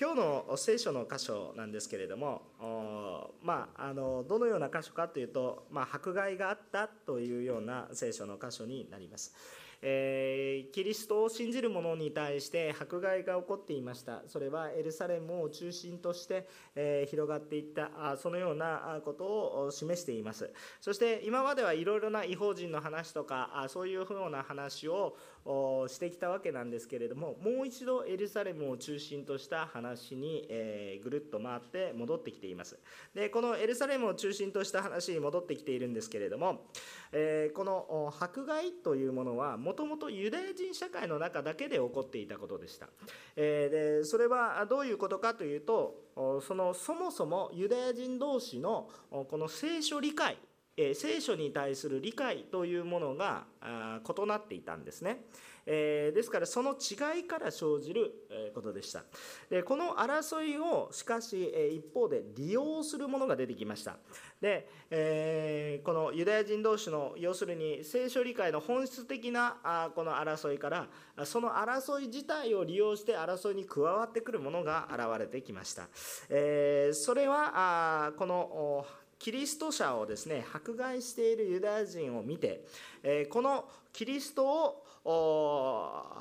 今日の聖書の箇所なんですけれども、まあ、あのどのような箇所かというと、まあ、迫害があったというような聖書の箇所になります。えー、キリストを信じる者に対して迫害が起こっていましたそれはエルサレムを中心として、えー、広がっていったあそのようなことを示していますそして今まではいろいろな違法人の話とかあそういうふうな話をしてきたわけなんですけれどももう一度エルサレムを中心とした話に、え、ぐるっと回って戻ってきています。でこのエルサレムを中心とした話に戻ってきているんですけれども、え、この迫害というものはもともとユダヤ人社会の中だけで起こっていたことでした、え、でそれはどういうことかというとそのそもそもユダヤ人同士のこの聖書理解え聖書に対する理解というものが異なっていたんですね。えですからその違いから生じることでした。でこの争いをしかし一方で利用するものが出てきました。で、えこのユダヤ人同士の要するに聖書理解の本質的なこの争いからその争い自体を利用して争いに加わってくるものが現れてきました、えそれはこのキリスト者をですね迫害しているユダヤ人を見て、えこのキリストを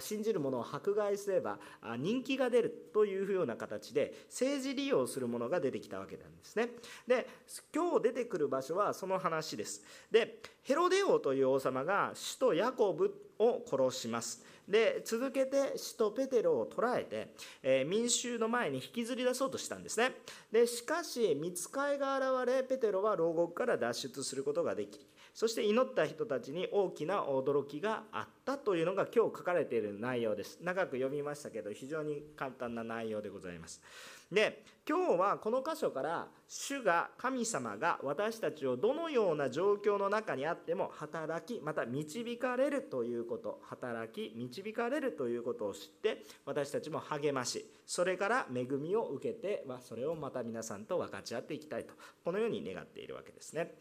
信じる者を迫害すれば人気が出るというような形で政治利用するものが出てきたわけなんですね。で今日出てくる場所はその話です。でヘロデ王という王様が首都ヤコブを殺します。で続けて使徒ペテロを捕らえて、えー、民衆の前に引きずり出そうとしたんですねでしかし見つかいが現れペテロは牢獄から脱出することができそして祈った人たちに大きな驚きがあったというのが今日書かれている内容です。長く読みましたけど非常に簡単な内容でございます。で今日はこの箇所から主が神様が私たちをどのような状況の中にあっても働きまた導かれるということ働き導かれるということを知って私たちも励ましそれから恵みを受けてそれをまた皆さんと分かち合っていきたいとこのように願っているわけですね。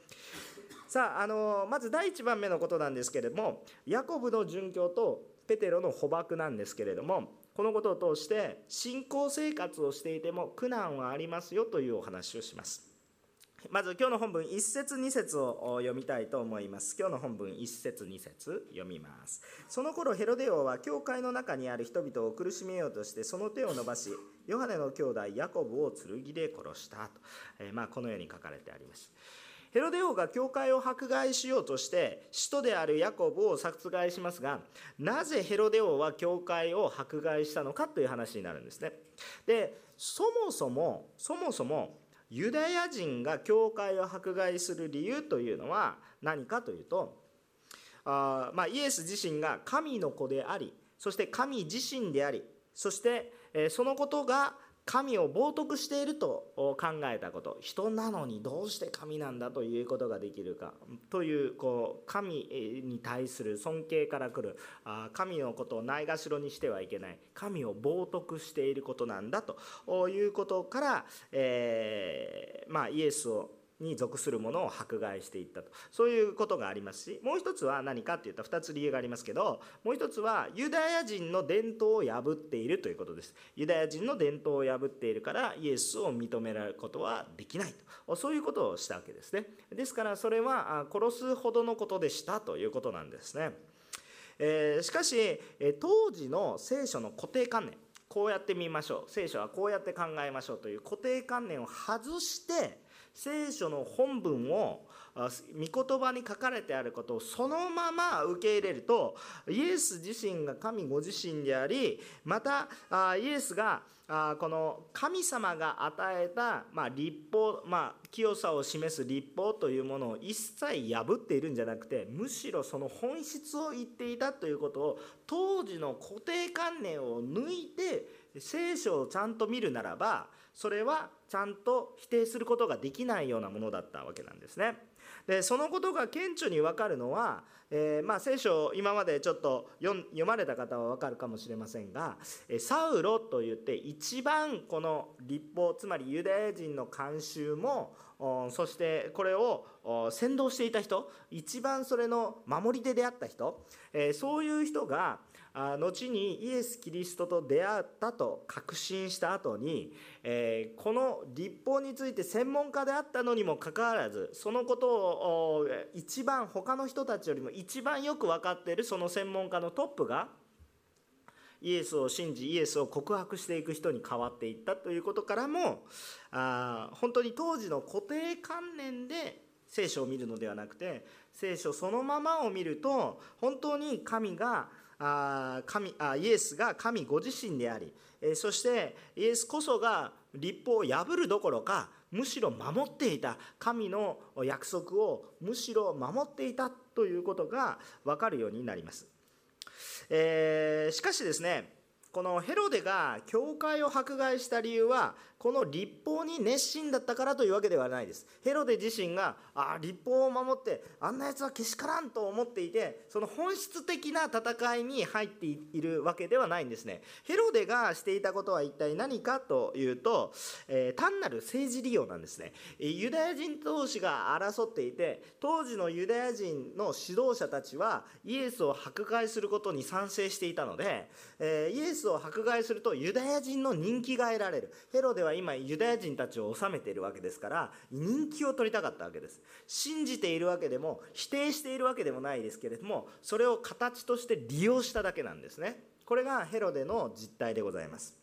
さああのまず第1番目のことなんですけれどもヤコブの殉教とペテロの捕獲なんですけれどもこのことを通して信仰生活をしていても苦難はありますよというお話をします。まず今日の本文1節2節を読みたいと思います。今日の本文1節2節読みます。その頃ヘロデ王は教会の中にある人々を苦しめようとしてその手を伸ばしヨハネの兄弟ヤコブを剣で殺したと、えー、まあ、このように書かれてあります。ヘロデ王が教会を迫害しようとして使徒であるヤコブを殺害しますがなぜヘロデ王は教会を迫害したのかという話になるんですね。でそもそもそもそもユダヤ人が教会を迫害する理由というのは何かというとあ、まあ、イエス自身が神の子でありそして神自身でありそしてそのことが神を冒涜していると考えたこと。人なのにどうして神なんだということができるか。というこう神に対する尊敬から来る。神のことをないがしろにしてはいけない。神を冒涜していることなんだということから、えー、まあ、イエスをに属するものを迫害していったと。そういうことがありますしもう一つは何かっていった2つ理由がありますけどもう一つはユダヤ人の伝統を破っているということです。ユダヤ人の伝統を破っているからイエスを認められることはできないと。そういうことをしたわけですね。ですからそれは殺すほどのことでしたということなんですね。えー、しかし当時の聖書の固定観念こうやってみましょう。聖書はこうやって考えましょうという固定観念を外して聖書の本文を御言葉に書かれてあることをそのまま受け入れるとイエス自身が神ご自身でありまたイエスがこの神様が与えた、ま立法、まあ、清さを示す立法というものを一切破っているんじゃなくてむしろその本質を言っていたということを当時の固定観念を抜いて聖書をちゃんと見るならばそれはちゃんと否定することができないようなものだったわけなんですね。でそのことが顕著に分かるのは、えー、まあ、聖書を今までちょっと読まれた方は分かるかもしれませんがサウロといって一番この立法つまりユダヤ人の慣習もそしてこれを先導していた人一番それの守り手であった人、えー、そういう人が後にイエス・キリストと出会ったと確信した後に、えこの立法について専門家であったのにもかかわらずそのことを一番他の人たちよりも一番よく分かっているその専門家のトップがイエスを信じイエスを告白していく人に変わっていったということからもあ本当に当時の固定観念で聖書を見るのではなくて聖書そのままを見ると本当に神があ神あイエスが神ご自身であり、えそしてイエスこそが立法を破るどころかむしろ守っていた神の約束をむしろ守っていたということが分かるようになります、えー、しかしですねこのヘロデが教会を迫害した理由はこの立法に熱心だったからというわけではないです。ヘロデ自身があ立法を守ってあんなやつはけしからんと思っていてその本質的な戦いに入っているわけではないんですね。ヘロデがしていたことは一体何かというと、えー、単なる政治利用なんですね。ユダヤ人同士が争っていて当時のユダヤ人の指導者たちはイエスを迫害することに賛成していたので、えー、イエスを迫害するとユダヤ人の人気が得られる。ヘロデは今ユダヤ人たちを治めているわけですから人気を取りたかったわけです。信じているわけでも否定しているわけでもないですけれどもそれを形として利用しただけなんですね。これがヘロデの実態でございます。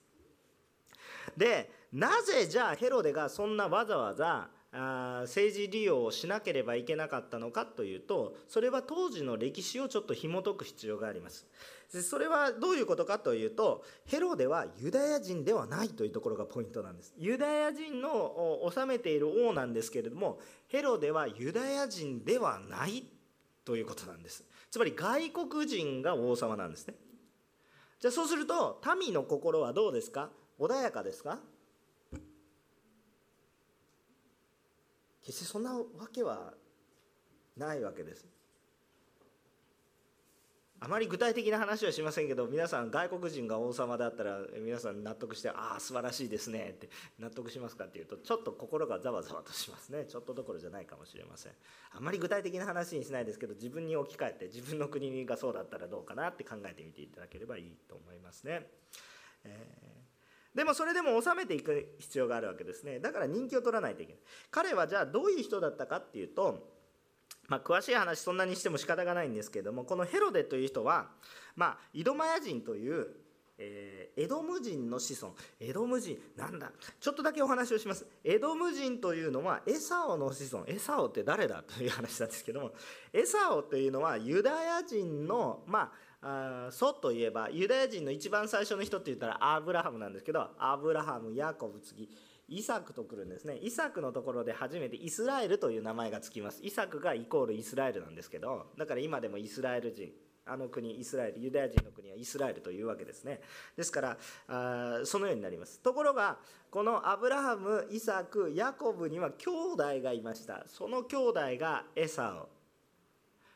でなぜじゃあヘロデがそんなわざわざあ政治利用をしなければいけなかったのかというとそれは当時の歴史をちょっと紐解く必要があります。それはどういうことかというとヘロデはユダヤ人ではないというところがポイントなんです。ユダヤ人の治めている王なんですけれどもヘロデはユダヤ人ではないということなんです。つまり外国人が王様なんですね。じゃあそうすると民の心はどうですか？穏やかですか？決してそんなわけはないわけです。あまり具体的な話はしませんけど皆さん外国人が王様だったら皆さん納得してああ素晴らしいですねって納得しますかっていうとちょっと心がざわざわとしますね。ちょっとどころじゃないかもしれません。あまり具体的な話にしないですけど自分に置き換えて自分の国がそうだったらどうかなって考えてみていただければいいと思いますね、えー、でもそれでも収めていく必要があるわけですね。だから人気を取らないといけない。彼はじゃあどういう人だったかっていうとまあ、詳しい話そんなにしても仕方がないんですけれどもこのヘロデという人は、まあ、イドマヤ人という、えー、エドム人の子孫。エドム人なんだちょっとだけお話をします。エドム人というのはエサオの子孫。エサオって誰だという話なんですけどもエサオというのはユダヤ人のまあ祖といえばユダヤ人の一番最初の人って言ったらアブラハムなんですけどアブラハムヤコブ次。イサクと来るんですね。イサクのところで初めてイスラエルという名前がつきます。イサクがイコールイスラエルなんですけどだから今でもイスラエル人あの国イスラエルユダヤ人の国はイスラエルというわけですね。ですからあそのようになります。ところがこのアブラハムイサクヤコブには兄弟がいました。その兄弟がエサオ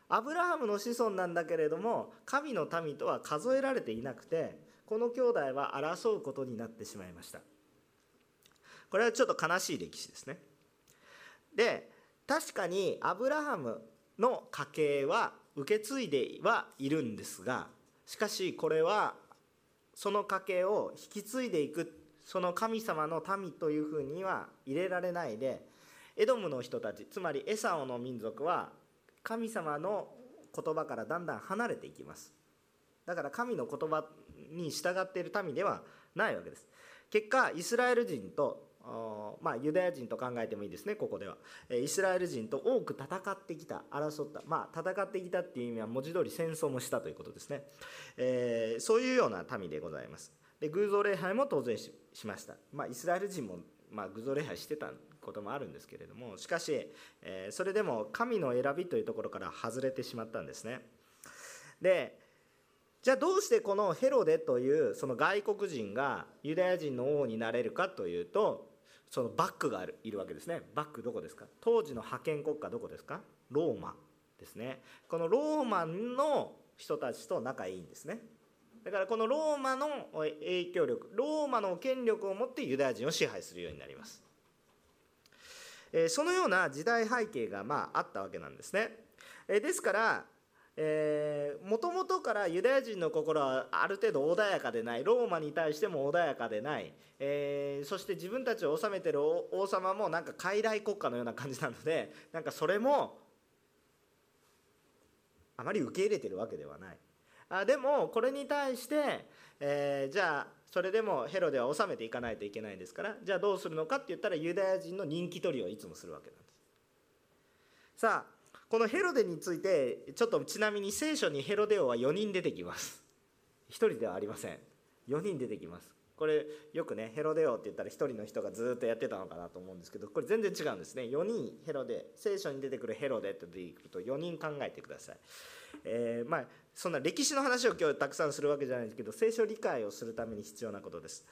アブラハムの子孫なんだけれども神の民とは数えられていなくてこの兄弟は争うことになってしまいました。これはちょっと悲しい歴史ですね。で確かにアブラハムの家系は受け継いではいるんですがしかしこれはその家系を引き継いでいくその神様の民というふうには入れられないでエドムの人たちつまりエサオの民族は神様の言葉からだんだん離れていきます。だから神の言葉に従っている民ではないわけです。結果イスラエル人とまあ、ユダヤ人と考えてもいいですね、ここでは。イスラエル人と多く戦ってきた、争った、まあ、戦ってきたっていう意味は文字通り戦争もしたということですね。えー、そういうような民でございます。で偶像礼拝も当然しました。まあ、イスラエル人も、まあ、偶像礼拝してたこともあるんですけれども、しかし、えー、それでも神の選びというところから外れてしまったんですね。で、じゃあどうしてこのヘロデというその外国人がユダヤ人の王になれるかというとそのバックがあるいるわけですね。バックどこですか？当時の覇権国家どこですか？ローマですね。このローマの人たちと仲いいんですね。だからこのローマの影響力ローマの権力を持ってユダヤ人を支配するようになります。そのような時代背景がまああったわけなんですね。ですからもともとからユダヤ人の心はある程度穏やかでない。ローマに対しても穏やかでない、えー、そして自分たちを治めてる王様もなんか傀儡国家のような感じなのでなんかそれもあまり受け入れてるわけではない。あでもこれに対して、えー、じゃあそれでもヘロデは治めていかないといけないですからじゃあどうするのかって言ったらユダヤ人の人気取りをいつもするわけなんです。さあこのヘロデについてちょっとちなみに聖書にヘロデ王は4人出てきます。1人ではありません。4人出てきます。これよくねヘロデ王って言ったら1人の人がずっとやってたのかなと思うんですけどこれ全然違うんですね。4人ヘロデ聖書に出てくるヘロデって出てくると4人考えてください、えー、まあそんな歴史の話を今日たくさんするわけじゃないんですけど聖書理解をするために必要なことです。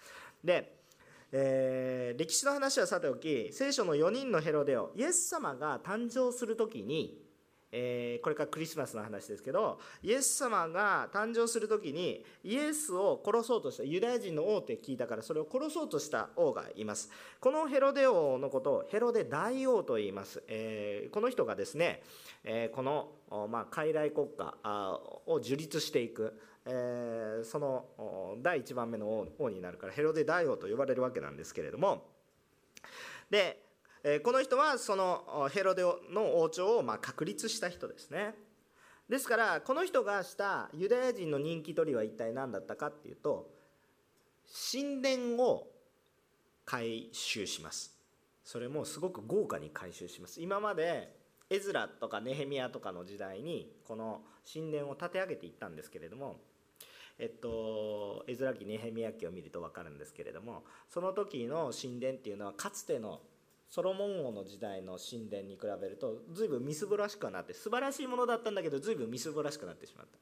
でえー、歴史の話はさておき聖書の4人のヘロデオイエス様が誕生する時にえー、これからクリスマスの話ですけどイエス様が誕生する時にイエスを殺そうとしたユダヤ人の王って聞いたからそれを殺そうとした王がいます。このヘロデ王のことをヘロデ大王と言います、えー、この人がですね、え、この、まあ、傀儡国家を樹立していく。えー、その第1番目の王になるからヘロデ大王と呼ばれるわけなんですけれども。でえこの人はそのヘロデの王朝をま確立した人ですね。ですからこの人がしたユダヤ人の人気取りは一体何だったかっていうと神殿を改修します。それもすごく豪華に改修します。今までエズラとかネヘミヤとかの時代にこの神殿を建て上げていったんですけれどもえっと、エズラ記ネヘミヤ記を見ると分かるんですけれどもその時の神殿っていうのはかつてのソロモン王の時代の神殿に比べると随分みすぼらしくなって素晴らしいものだったんだけど随分みすぼらしくなってしまった。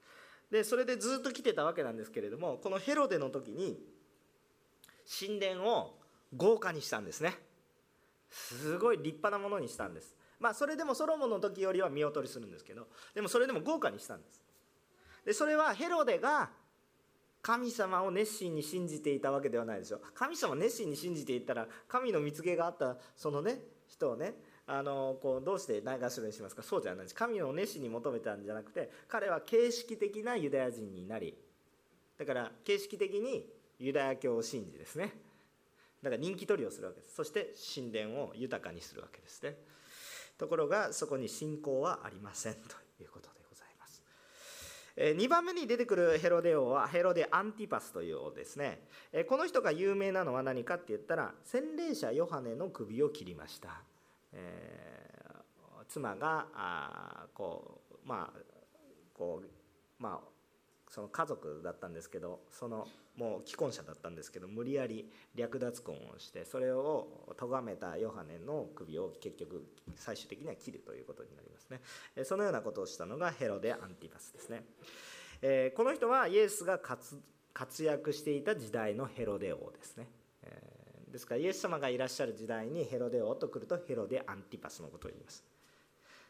でそれでずっと来てたわけなんですけれどもこのヘロデの時に神殿を豪華にしたんですね。すごい立派なものにしたんです。まあそれでもソロモンの時よりは見劣りするんですけどでもそれでも豪華にしたんです。でそれはヘロデが神様を熱心に信じていたわけではないですよ神様を熱心に信じていったら神の見つけがあったそのね人をねあのこうどうしてないがしろにしますか？そうじゃないです。神を熱心に求めたんじゃなくて彼は形式的なユダヤ人になりだから形式的にユダヤ教を信じですねだから人気取りをするわけです。そして神殿を豊かにするわけですね。ところがそこに信仰はありませんということ。2番目に出てくるヘロデ王はヘロデ・アンティパスという王ですね。この人が有名なのは何かって言ったら洗礼者ヨハネの首を切りました、えー、妻があこうまあこうまあその家族だったんですけどそのもう既婚者だったんですけど無理やり略奪婚をしてそれを咎めたヨハネの首を結局最終的には切るということになりますね。そのようなことをしたのがヘロデ・アンティパスですね、えこの人はイエスが活躍していた時代のヘロデ王ですね、えですからイエス様がいらっしゃる時代にヘロデ王と来るとヘロデ・アンティパスのことを言います。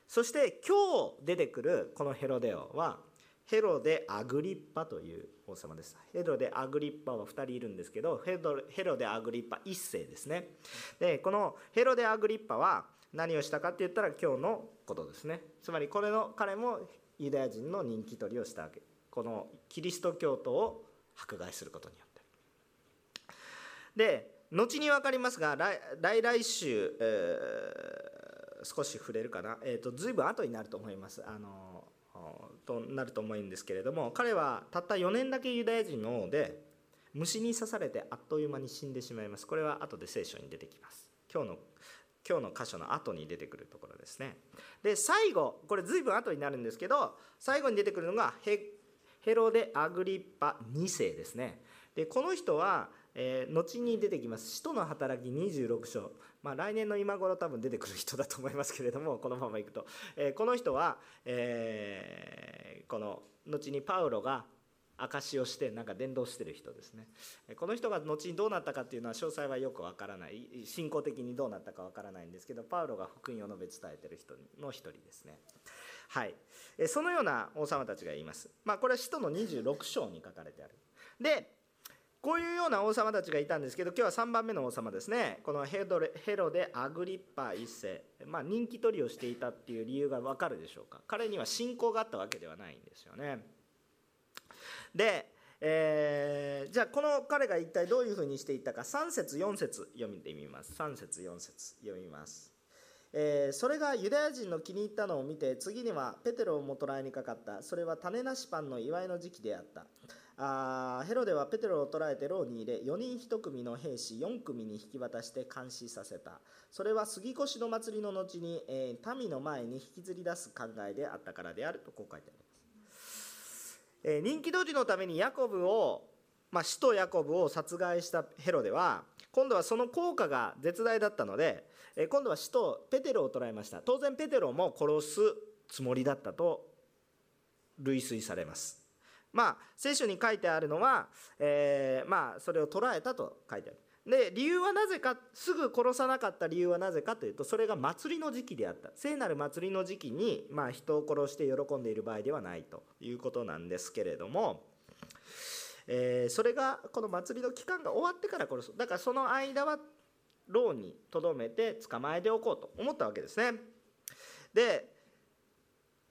そして今日出てくるこのヘロデ王はヘロデ・アグリッパという王様です。ヘロデ・アグリッパは2人いるんですけど、ヘロヘロデ・アグリッパ1世ですね。で、このヘロデ・アグリッパは何をしたかって言ったら今日のことですね。つまりこれの彼もユダヤ人の人気取りをしたわけ。このキリスト教徒を迫害することによって。で、後に分かりますが、来来週、えー、少し触れるかな、えーと、と随分後になると思います。あのとなると思うんですけれども彼はたった4年だけユダヤ人の王で虫に刺されてあっという間に死んでしまいます。これは後で聖書に出てきます。今日の今日の箇所の後に出てくるところですね。で最後これ随分後になるんですけど最後に出てくるのがヘロデ・アグリッパ2世ですね。でこの人はえー、後に出てきます「使徒の働き26章」まあ、来年の今頃多分出てくる人だと思いますけれどもこのままいくと、えー、この人は、えー、この後にパウロが証をしてなんか伝道してる人ですね。この人が後にどうなったかっていうのは詳細はよくわからない。信仰的にどうなったかわからないんですけどパウロが福音を述べ伝えてる人の一人ですね。はい。そのような王様たちが言います。まあこれは使徒の26章に書かれてある。でこういうような王様たちがいたんですけど今日は3番目の王様ですね。このヘドレヘロデ・アグリッパ一世、まあ、人気取りをしていたっていう理由が分かるでしょうか。彼には信仰があったわけではないんですよね。で、えー、じゃあこの彼が一体どういうふうにしていったか。3節4節読んでみます。3節4節読みます。えー、それがユダヤ人の気に入ったのを見て次にはペテロをも捕らえにかかった。それは種なしパンの祝いの時期であった。あヘロデはペテロを捕らえて牢に入れ4人1組の兵士4組に引き渡して監視させた。それは杉越の祭りの後に、えー、民の前に引きずり出す考えであったからであるとこう書いてあります、えー、人気取りのためにヤコブを、まあ、使徒ヤコブを殺害したヘロデは今度はその効果が絶大だったのでえ今度は使徒ペテロを捕らえました。当然ペテロも殺すつもりだったと類推されます。まあ聖書に書いてあるのは、えー、まあそれを捕らえたと書いてある。で理由はなぜかすぐ殺さなかった理由はなぜかというとそれが祭りの時期であった。聖なる祭りの時期に、まあ、人を殺して喜んでいる場合ではないということなんですけれども、えー、それがこの祭りの期間が終わってから殺すだからその間は牢にとどめて捕まえておこうと思ったわけですね。で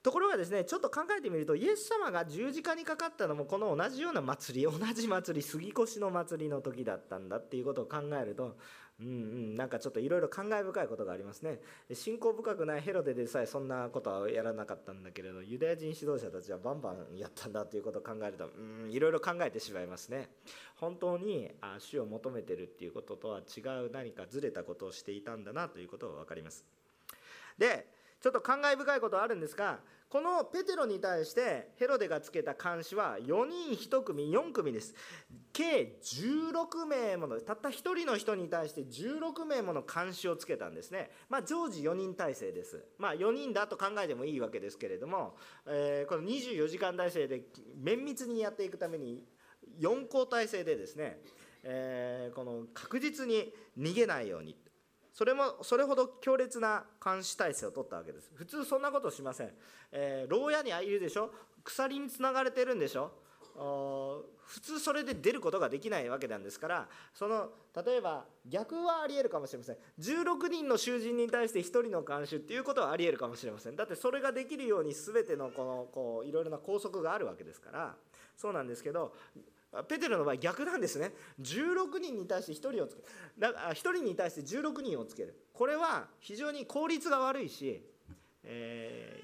ところがですねちょっと考えてみるとイエス様が十字架にかかったのもこの同じような祭り同じ祭り杉越の祭りの時だったんだっていうことを考えるとうんうんなんかちょっといろいろ感慨深いことがありますね。信仰深くないヘロデでさえそんなことはやらなかったんだけれどユダヤ人指導者たちはバンバンやったんだということを考えるとうんいろいろ考えてしまいますね。本当にあ主を求めてるっていうこととは違う何かずれたことをしていたんだなということが分かります。でちょっと感慨深いことあるんですがこのペテロに対してヘロデがつけた監視は4人1組4組です。計16名ものたった1人の人に対して16名もの監視をつけたんですね。まあ常時4人体制です。まあ4人だと考えてもいいわけですけれども、えー、この24時間体制で綿密にやっていくために4交体制でですね、えー、この確実に逃げないようにそれもそれほど強烈な監視体制を取ったわけです。普通そんなことしません、えー、牢屋にいるでしょ？鎖につながれてるんでしょ？普通それで出ることができないわけなんですからその例えば逆はありえるかもしれません。16人の囚人に対して1人の監視っていうことはありえるかもしれません。だってそれができるように全てのこのこういろいろな拘束があるわけですから。そうなんですけどペテロの場合逆なんですね。16人に対して1人をつけだ1人に対して16人をつける。これは非常に効率が悪いし、え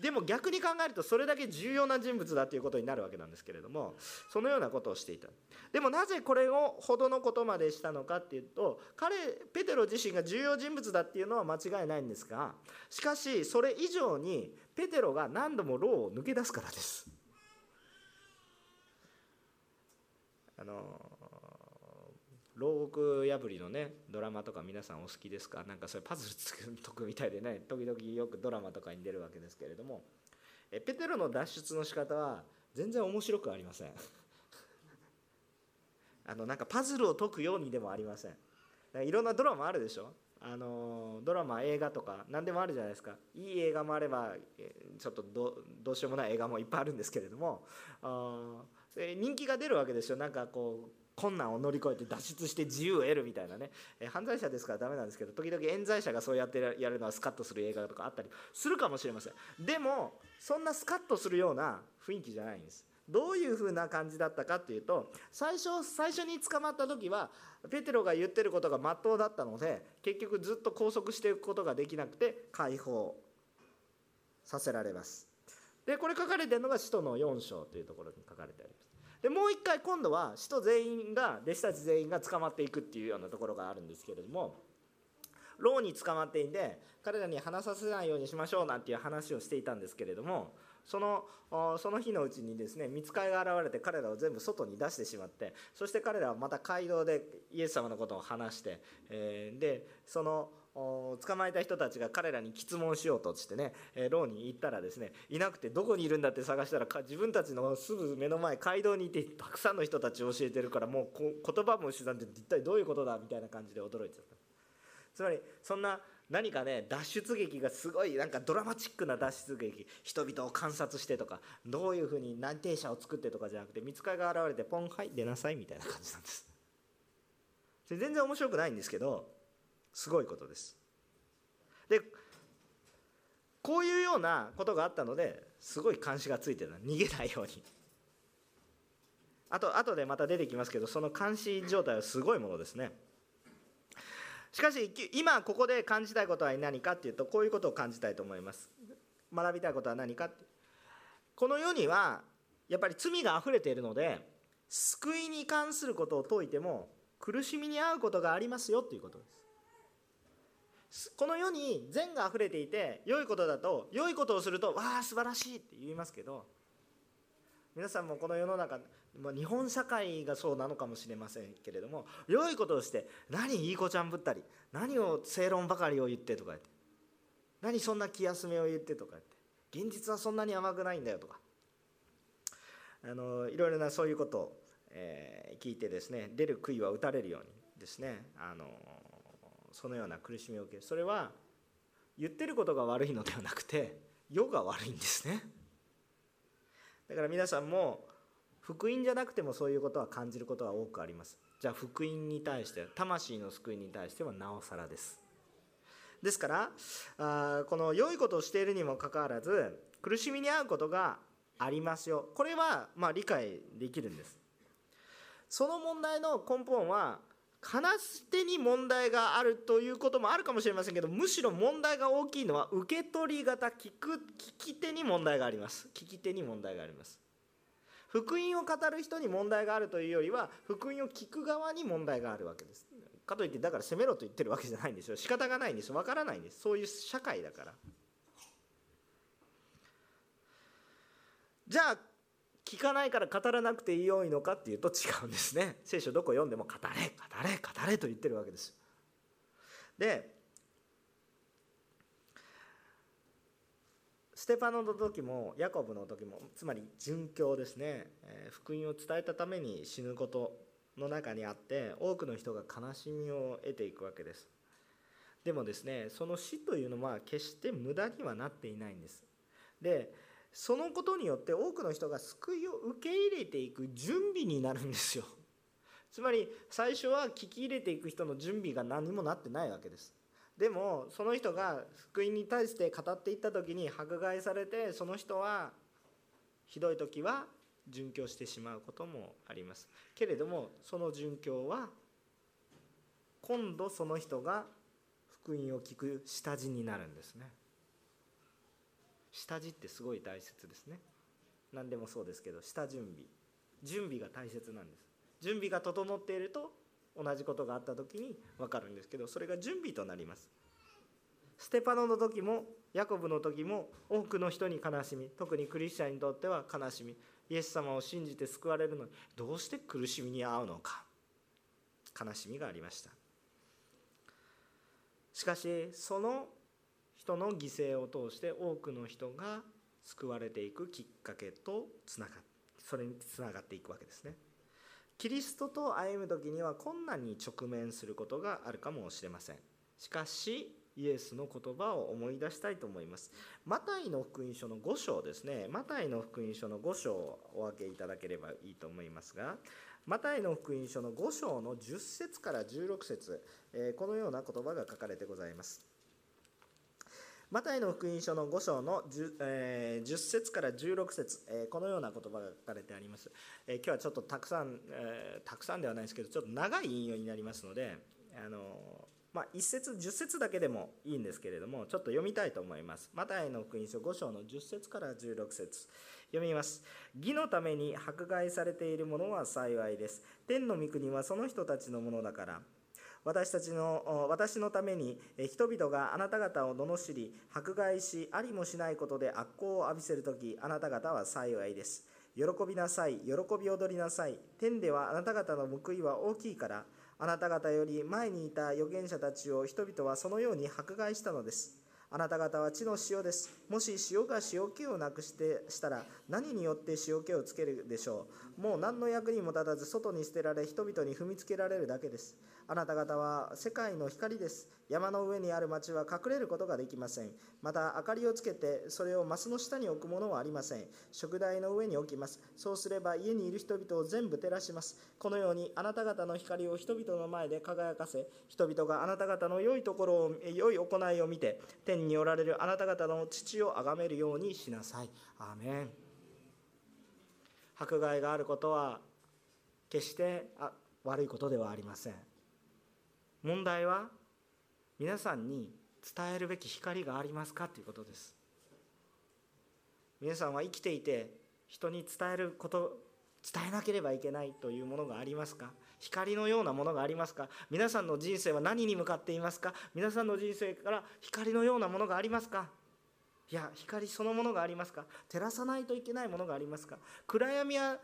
ー、でも逆に考えるとそれだけ重要な人物だということになるわけなんですけれどもそのようなことをしていた。でもなぜこれをほどのことまでしたのかっていうと彼ペテロ自身が重要人物だっていうのは間違いないんですがしかしそれ以上にペテロが何度も牢を抜け出すからです。あの牢獄破りのねドラマとか皆さんお好きですか？なんかそれパズルつく解くみたいでね時々よくドラマとかに出るわけですけれども。えペテロの脱出の仕方は全然面白くありません。あのなんかパズルを解くようにでもありません。いろんなドラマあるでしょ？あのドラマ映画とか何でもあるじゃないですか。いい映画もあればちょっとどうしようもない映画もいっぱいあるんですけれども。あえ人気が出るわけですよ。なんかこう困難を乗り越えて脱出して自由を得るみたいなね、え犯罪者ですからダメなんですけど時々冤罪者がそうやってやるのはスカッとする映画とかあったりするかもしれません。でもそんなスカッとするような雰囲気じゃないんです。どういう風な感じだったかっていうと最初最初に捕まった時はペテロが言ってることがまっとうだったので結局ずっと拘束していくことができなくて解放させられます。でこれ書かれてるのが使徒の4章というところに書かれてあります。でもう一回今度は使徒全員が弟子たち全員が捕まっていくっていうようなところがあるんですけれども牢に捕まっていて彼らに話させないようにしましょうなんていう話をしていたんですけれどもそのその日のうちにですね見つかりが現れて彼らを全部外に出してしまってそして彼らはまた街道でイエス様のことを話して、えー、でその捕まえた人たちが彼らに質問しようとしてね、え牢に行ったらですねいなくてどこにいるんだって探したら自分たちのすぐ目の前街道にいてたくさんの人たちを教えてるからもうこ言葉も失って一体どういうことだみたいな感じで驚いちゃった。つまりそんな何かね脱出劇がすごいなんかドラマチックな脱出劇。人々を観察してとかどういうふうに内定者を作ってとかじゃなくて見つかりが現れてポンはい出なさいみたいな感じなんです。全然面白くないんですけどすごいことです。でこういうようなことがあったのですごい監視がついてるの逃げないように。あと後でまた出てきますけどその監視状態はすごいものですね。しかし今ここで感じたいことは何かっていうとこういうことを感じたいと思います。学びたいことは何かこの世にはやっぱり罪があふれているので救いに関することを説いても苦しみに遭うことがありますよということです。この世に善があふれていて良いことだと良いことをするとわあ素晴らしいって言いますけど皆さんもこの世の中まあ、日本社会がそうなのかもしれませんけれども良いことをして何いい子ちゃんぶったり何を正論ばかりを言ってとか言って何そんな気休めを言ってとか言って現実はそんなに甘くないんだよとかあのいろいろなそういうことを、えー、聞いてですね出る杭は打たれるようにですねあのそのような苦しみを受けるそれは言ってることが悪いのではなくて世が悪いんですね。だから皆さんも福音じゃなくてもそういうことは感じることは多くあります。じゃあ福音に対して魂の救いに対してはなおさらです。ですからあこの良いことをしているにもかかわらず苦しみに遭うことがありますよ。これはま理解できるんです。その問題の根本は悲し手に問題があるということもあるかもしれませんけどむしろ問題が大きいのは受け取り型聞く聞き手に問題があります。聞き手に問題があります。福音を語る人に問題があるというよりは福音を聞く側に問題があるわけです。かといってだから責めろと言ってるわけじゃないんですよ。仕方がないんです。わからないんです。そういう社会だから。じゃあ聞かないから語らなくていいよいのかっていうと違うんですね。聖書どこ読んでも語れ。語れ語れと言ってるわけです。でステパノの時もヤコブの時もつまり殉教ですね、えー、福音を伝えたために死ぬことの中にあって多くの人が悲しみを得ていくわけです。でもですねその死というのは決して無駄にはなっていないんです。でそのことによって多くの人が救いを受け入れていく準備になるんですよ。つまり最初は聞き入れていく人の準備が何もなってないわけです。でもその人が福音に対して語っていった時に迫害されてその人はひどい時は殉教してしまうこともあります。けれどもその殉教は今度その人が福音を聞く下地になるんですね。下地ってすごい大切ですね。何でもそうですけど下準備。準備が大切なんです。準備が整っていると同じことがあった時に分かるんですけどそれが準備となります。ステパノの時もヤコブの時も多くの人に悲しみ特にクリスチャンにとっては悲しみイエス様を信じて救われるのにどうして苦しみに遭うのか悲しみがありました。しかしその人の犠牲を通して多くの人が救われていくきっかけとつながそれにつながっていくわけですね。キリストと歩む時には困難に直面することがあるかもしれません。しかしイエスの言葉を思い出したいと思います。マタイの福音書の5章ですね。マタイの福音書の5章をお分けいただければいいと思いますがマタイの福音書の5章の10節から16節このような言葉が書かれてございます。マタイの福音書の5章の 10,、えー、10節から16節、えー、このような言葉が書かれてあります、えー、今日はちょっとたくさん、えー、たくさんではないですけどちょっと長い引用になりますのであのまあ、1節10節だけでもいいんですけれどもちょっと読みたいと思います。マタイの福音書5章の10節から16節。読みます。義のために迫害されている者は幸いです。天の御国はその人たちのものだから。私たちの私のために人々があなた方を罵り迫害しありもしないことで悪行を浴びせる時あなた方は幸いです喜びなさい喜び踊りなさい天ではあなた方の報いは大きいからあなた方より前にいた預言者たちを人々はそのように迫害したのですあなた方は地の塩です。もし塩が塩気をなくしてしたら何によって塩気をつけるでしょう。もう何の役にも立たず外に捨てられ人々に踏みつけられるだけです。あなた方は世界の光です。山の上にある町は隠れることができません。また明かりをつけてそれをマスの下に置くものはありません。食台の上に置きます。そうすれば家にいる人々を全部照らします。このようにあなた方の光を人々の前で輝かせ人々があなた方の良いところを良い行いを見て天におられるあなた方の父を崇めるようにしなさい。アーメン。迫害があることは決して悪いことではありません。問題は皆さんに伝えるべき光がありますかということです。皆さんは生きていて人に伝えること伝えなければいけないというものがありますか？光のようなものがありますか？皆さんの人生は何に向かっていますか？皆さんの人生から光のようなものがありますか？いや光そのものがありますか？照らさないといけないものがありますか？暗闇は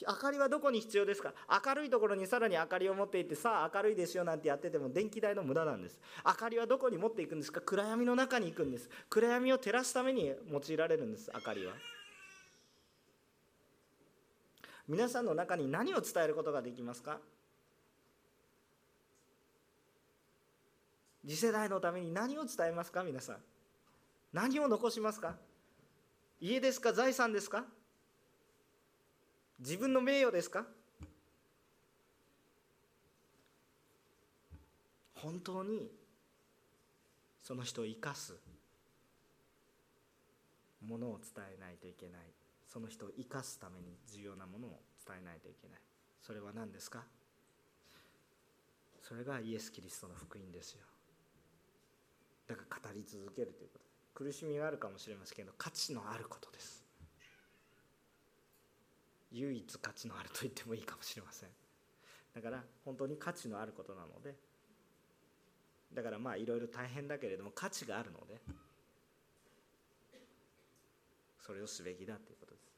明かりはどこに必要ですか？明るいところにさらに明かりを持っていってさあ明るいですよなんてやってても電気代の無駄なんです。明かりはどこに持っていくんですか？暗闇の中に行くんです。暗闇を照らすために用いられるんです明かりは。皆さんの中に何を伝えることができますか？次世代のために何を伝えますか？皆さん。何を残しますか？家ですか？財産ですか？自分の名誉ですか？本当にその人を生かすものを伝えないといけない。その人を生かすために重要なものを伝えないといけない。それは何ですか？それがイエス・キリストの福音ですよ。だから語り続けるということ。苦しみがあるかもしれませんけど価値のあることです。唯一価値のあると言ってもいいかもしれません。だから本当に価値のあることなのでだからまあいろいろ大変だけれども価値があるのでそれをすべきだということです。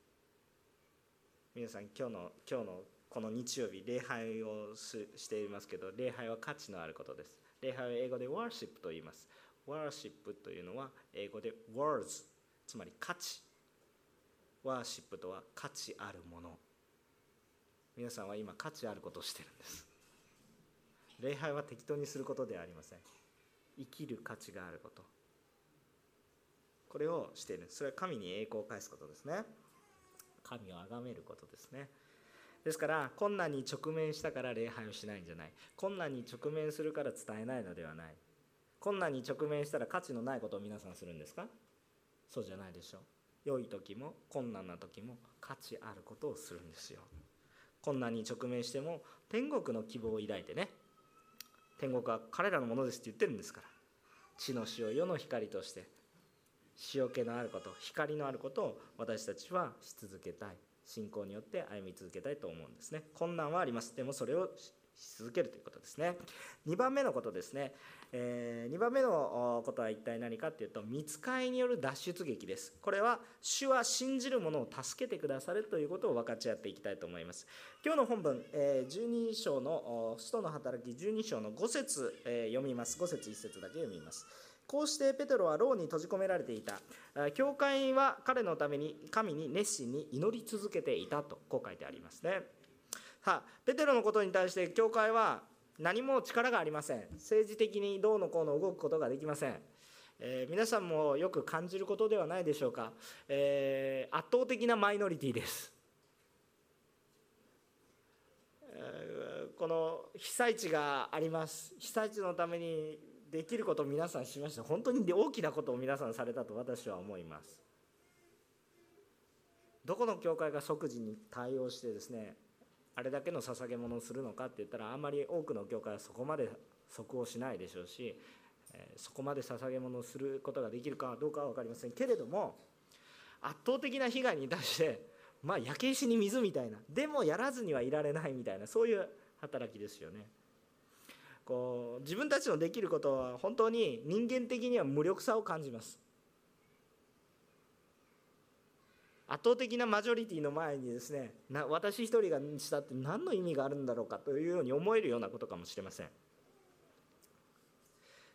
皆さん今日の今日のこの日曜日礼拝をしていますけど礼拝は価値のあることです。礼拝は英語で worship と言います。worship というのは英語で words つまり価値。ワーシップとは価値あるもの。皆さんは今価値あることをしてるんです。礼拝は適当にすることではありません。生きる価値があること。これをしている。それは神に栄光を返すことですね。神を崇めることですね。ですから困難に直面したから礼拝をしないんじゃない。困難に直面するから伝えないのではない。困難に直面したら価値のないことを皆さんするんですか？そうじゃないでしょう。良い時も困難な時も価値あることをするんですよ。困難に直面しても天国の希望を抱いてね。天国は彼らのものですって言ってるんですから。地の塩世の光として。塩気のあること光のあることを私たちはし続けたい。信仰によって歩み続けたいと思うんですね。困難はあります。でもそれをし続けるということですね。2番目のことですね。えー、2番目のことは一体何かっていうと見つかいによる脱出劇です。これは主は信じる者を助けてくださるということを分かち合っていきたいと思います。今日の本文、えー、12章の使徒の働き12章の5節、えー、読みます。5節1節だけ読みます。こうしてペテロは牢に閉じ込められていた。教会は彼のために神に熱心に祈り続けていたとこう書いてありますね。はペテロのことに対して教会は何も力がありません。政治的にどうのこうの動くことができません、えー、皆さんもよく感じることではないでしょうか、えー、圧倒的なマイノリティです、え、この被災地があります。被災地のためにできることを皆さんしました。本当に大きなことを皆さんされたと私は思います。どこの教会が即時に対応してですねあれだけの捧げ物をするのかって言ったらあんまり多くの教会はそこまで即応しないでしょうし、そこまで捧げ物をすることができるかどうかは分かりませんけれども圧倒的な被害に対してまあ焼け石に水みたいなでもやらずにはいられないみたいなそういう働きですよね。こう自分たちのできることは本当に人間的には無力さを感じます圧倒的なマジョリティの前にですねな私一人がしたって何の意味があるんだろうかというように思えるようなことかもしれません。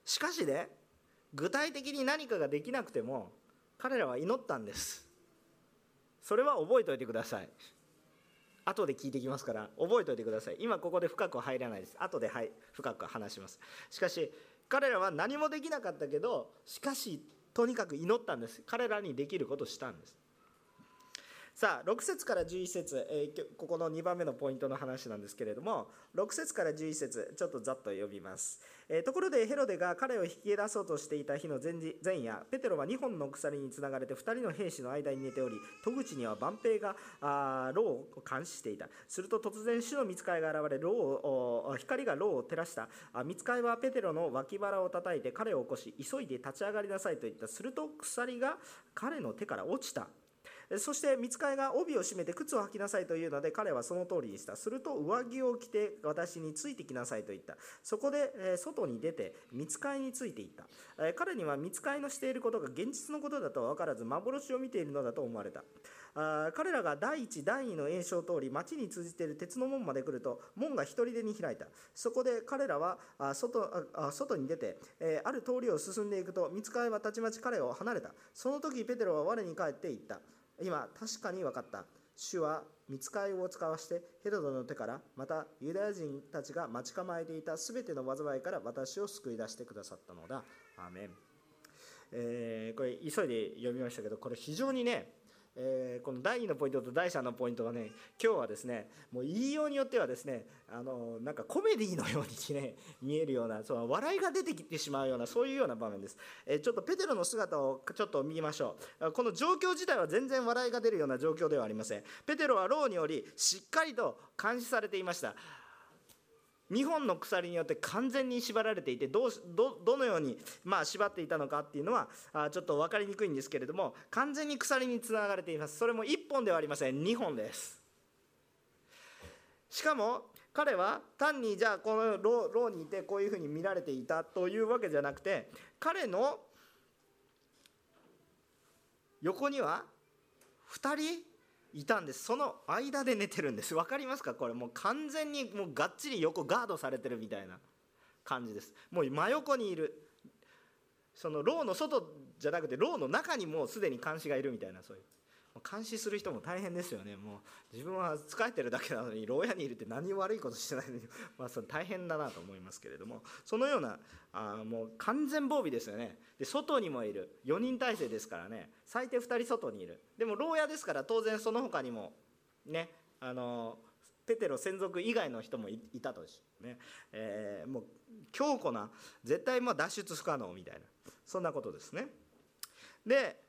しかしね具体的に何かができなくても彼らは祈ったんです。それは覚えておいてください。後で聞いてきますから覚えておいてください。今ここで深く入らないです。後で、はい、深く話します。しかし彼らは何もできなかったけどしかしとにかく祈ったんです。彼らにできることをしたんです。さあ6節から11節、えー、ここの2番目のポイントの話なんですけれども6節から11節ちょっとざっと読みます、えー、ところでヘロデが彼を引き出そうとしていた日の前前夜ペテロは2本の鎖につながれて2人の兵士の間に寝ており戸口には万兵があ牢を監視していた。すると突然主の見つかいが現れ牢を光が牢を照らした。見つかいはペテロの脇腹を叩いて彼を起こし急いで立ち上がりなさいと言った。すると鎖が彼の手から落ちた。そして見つかいが帯を締めて靴を履きなさいというので彼はその通りにした。すると上着を着て私についてきなさいと言った。そこで外に出て見つかいについていった。彼には見つかいのしていることが現実のことだとは分からず幻を見ているのだと思われた。彼らが第一第二の炎症を通り町に通じている鉄の門まで来ると門が一人でに開いた。そこで彼らは外外に出て、ある通りを進んでいくと見つかいはたちまち彼を離れた。その時ペテロは我に帰っていった。今確かに分かった。主は見つかりを使わしてヘロドの手からまたユダヤ人たちが待ち構えていた全ての災いから私を救い出してくださったのだ。アーメン、えー、これ急いで読みましたけどこれ非常にねえー、この第2のポイントと第3のポイントがね今日はですねもう言いようによってはですねあのなんかコメディのようにね 見えるようなその笑いが出てきてしまうようなそういうような場面です、えー、ちょっとペテロの姿をちょっと見ましょう。この状況自体は全然笑いが出るような状況ではありません。ペテロは牢によりしっかりと監視されていました。2本の鎖によって完全に縛られていてどうどどのように、まあ、縛っていたのかっていうのはあちょっと分かりにくいんですけれども完全に鎖につながれています。それも1本ではありません。2本です。しかも彼は単にじゃあこの牢にいてこういうふうに見られていたというわけじゃなくて彼の横には2人いたんです。その間で寝てるんです。分かりますか？これもう完全にもうがっちり横ガードされてるみたいな感じです。もう真横にいる。その牢の外じゃなくて牢の中にもうすでに監視がいるみたいなそういう。監視する人も大変ですよね。もう自分は疲れてるだけなのに牢屋にいるって何も悪いことしてないのに、まあ、それ大変だなと思いますけれども。そのようなあもう完全防備ですよね。で外にもいる。4人体制ですからね。最低2人外にいる。でも牢屋ですから当然その他にもねあのペテロ専属以外の人もいたとしね、えー、もう強固な絶対ま脱出不可能みたいな。そんなことですね。で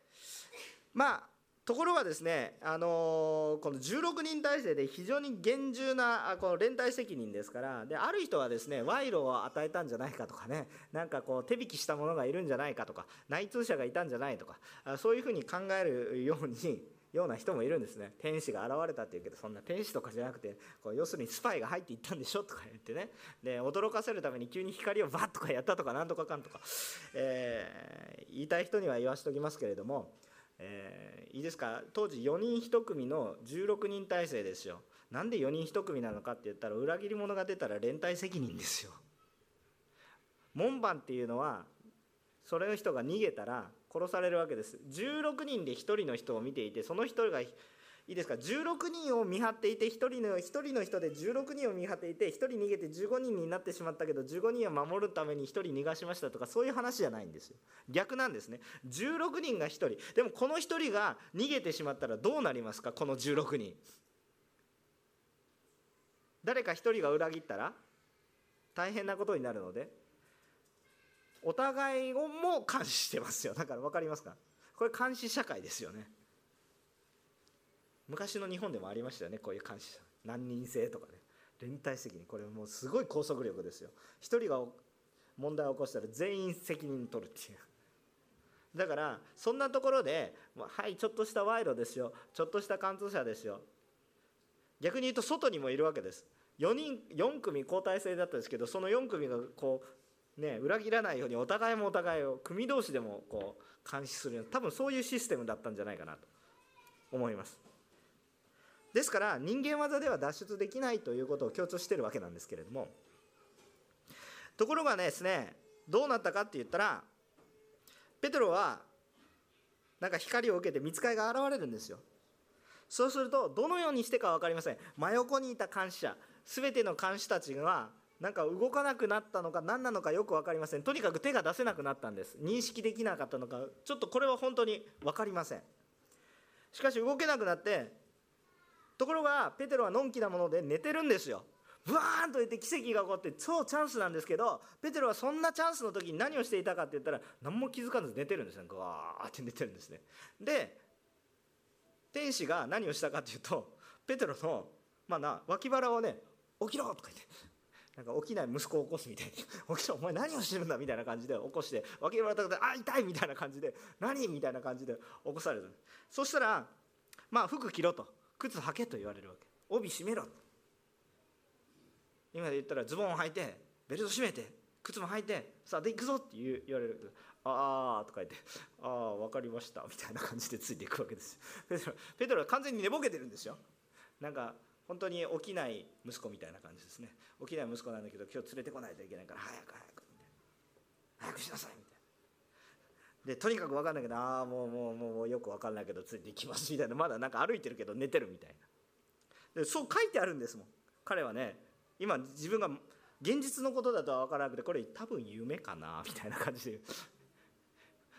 まあところがですね、あのー、この16人体制で非常に厳重なこの連帯責任ですからである人はですね賄賂を与えたんじゃないかとかねなんかこう手引きした者がいるんじゃないかとか内通者がいたんじゃないとかそういうふうに考えるようにような人もいるんですね。天使が現れたっていうけどそんな天使とかじゃなくてこう要するにスパイが入っていったんでしょとか言ってね。で驚かせるために急に光をバッとかやったとかなんとかかんとか、えー、言いたい人には言わしておきますけれどもえー、いいですか？当時4人1組の16人体制ですよ。なんで4人1組なのかって言ったら裏切り者が出たら連帯責任ですよ。門番っていうのはそれの人が逃げたら殺されるわけです。16人で1人の人を見ていてその1人がいいですか？16人を見張っていて1人の ,1 人の人で16人を見張っていて1人逃げて15人になってしまったけど15人を守るために1人逃がしましたとかそういう話じゃないんですよ。逆なんですね。16人が1人。でもこの1人が逃げてしまったらどうなりますか？この16人。誰か1人が裏切ったら大変なことになるのでお互いをも監視してますよ。だから分かりますか？これ監視社会ですよね。昔の日本でもありましたよねこういう監視者何人制とかね。連帯責任これもうすごい拘束力ですよ。1人が問題を起こしたら全員責任取るっていう。だからそんなところではいちょっとした賄賂ですよ。ちょっとした貫通者ですよ。逆に言うと外にもいるわけです。4人4組交代制だったんですけどその4組がこうね裏切らないようにお互いもお互いを組同士でもこう監視するような多分そういうシステムだったんじゃないかなと思います。ですから人間技では脱出できないということを強調しているわけなんですけれどもところがですねどうなったかって言ったらペテロはなんか光を受けて見つかいが現れるんですよ。そうするとどのようにしてか分かりません。真横にいた監視者全ての監視たちがなんか動かなくなったのか何なのかよく分かりません。とにかく手が出せなくなったんです。認識できなかったのかちょっとこれは本当に分かりません。しかし動けなくなってところがペテロはのんきなもので寝てるんですよ。ブワーンと言って奇跡が起こって超チャンスなんですけどペテロはそんなチャンスの時に何をしていたかって言ったら何も気づかず寝てるんですね。ぐわーって寝てるんですね。で天使が何をしたかっていうとペテロの、まあな、脇腹をね起きろとか言ってなんか起きない息子を起こすみたいに「起きろお前何をしてるんだ」みたいな感じで起こして脇腹たくて「あ痛い!」みたいな感じで「何?」みたいな感じで起こされる。そしたらまあ服着ろと。靴履けと言われるわけ。帯締めろ今で言ったらズボンを履いてベルト締めて靴も履いてさあで行くぞって言言われる。ああとか言ってああ分かりました。みたいな感じでついていくわけですペテロペテロは完全に寝ぼけてるんですよ。なんか本当に起きない息子みたいな感じですね。起きない息子なんだけど今日連れてこないといけないから早く早くみたいな。早くしなさいみたいな。でとにかく分かんないけどああもうもうもうもうよく分かんないけどついていきますみたいな。まだなんか歩いてるけど寝てるみたいな。でそう書いてあるんですもん。彼はね今自分が現実のことだとは分からなくてこれ多分夢かなみたいな感じで。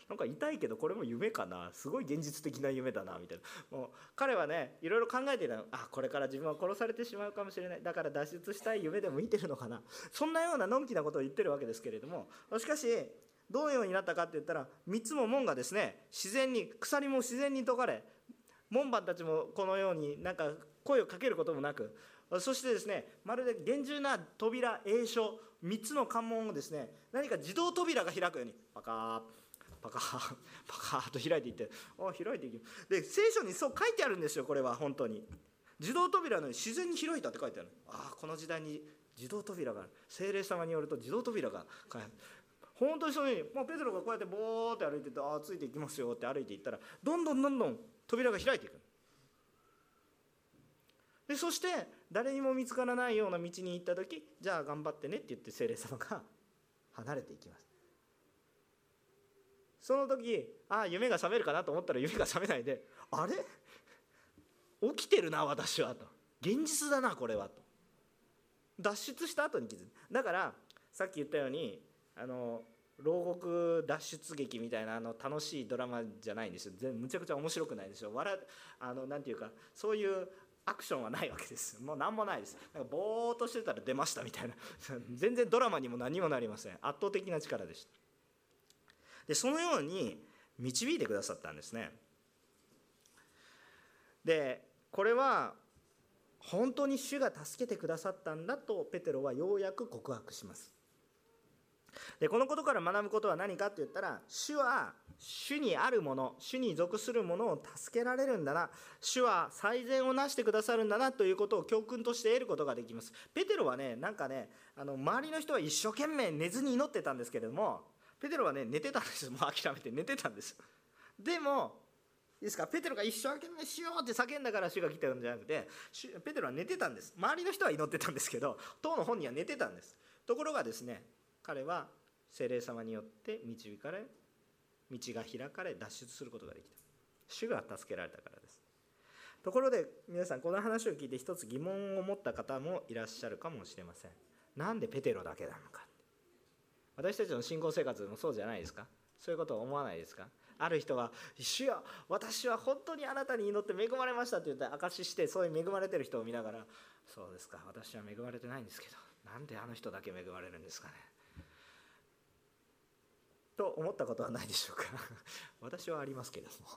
なんか痛いけどこれも夢かな。すごい現実的な夢だなみたいな。もう彼はねいろいろ考えていたの。あこれから自分は殺されてしまうかもしれない。だから脱出したい夢でも見てるのかな。そんなようなのんきなことを言ってるわけですけれどもしかしどのようになったかって言ったら3つも門がですね自然に鎖も自然に解かれ門番たちもこのようになんか声をかけることもなくそしてですねまるで厳重な扉栄書3つの関門をですね何か自動扉が開くようにパカーパカー パカーと開いていってあ開いていくで聖書にそう書いてあるんですよこれは本当に。自動扉のように自然に開いたって書いてある。ああこの時代に自動扉がある。精霊様によると自動扉が本当にそういうにもうペテロがこうやってボーって歩いててああついていきますよって歩いていったらどんどんどんどん扉が開いていく。でそして誰にも見つからないような道に行った時じゃあ頑張ってねって言って精霊様が 離れていきます。その時ああ夢が覚めるかなと思ったら夢が覚めないであれ？起きてるな私はと。現実だなこれはと。脱出した後に気づく。だからさっき言ったようにあの牢獄脱出劇みたいなあの楽しいドラマじゃないんですよ。全むちゃくちゃ面白くないですよ。笑あのなんていうかそういうアクションはないわけです。もう何もないです。なんかぼーっとしてたら出ましたみたいな。全然ドラマにも何もなりません。圧倒的な力でした。でそのように導いてくださったんですね。でこれは本当に主が助けてくださったんだとペテロはようやく告白します。でこのことから学ぶことは何かって言ったら主は主にあるもの主に属するものを助けられるんだな主は最善をなしてくださるんだなということを教訓として得ることができます。ペテロはねなんかねあの周りの人は一生懸命寝ずに祈ってたんですけれどもペテロはね寝てたんですもう諦めて寝てたんですでもいいですか？ペテロが一生懸命しようって叫んだから主が来てたんじゃなくてペテロは寝てたんです。周りの人は祈ってたんですけど当の本人は寝てたんです。ところがですね彼は精霊様によって導かれ道が開かれ脱出することができた。主が助けられたからです。ところで皆さんこの話を聞いて一つ疑問を持った方もいらっしゃるかもしれません。なんでペテロだけなのか私たちの信仰生活もそうじゃないですか。そういうことを思わないですか。ある人は「主よ私は本当にあなたに祈って恵まれました」って言って証ししてそういう恵まれてる人を見ながら「そうですか私は恵まれてないんですけどなんであの人だけ恵まれるんですかね」と思ったことはないでしょうか。私はありますけども。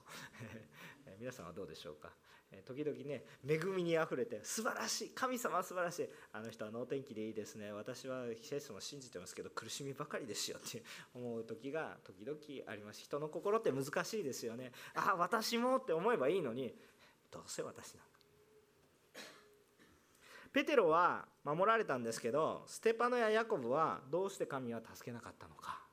皆さんはどうでしょうか。時々ね恵みにあふれて素晴らしい神様は素晴らしい。あの人は能天気でいいですね。私は聖書も信じてますけど苦しみばかりですよって思う時が時々あります。人の心って難しいですよね。ああ私もって思えばいいのにどうせ私なんか。ペテロは守られたんですけどステパノやヤコブはどうして神は助けなかったのか。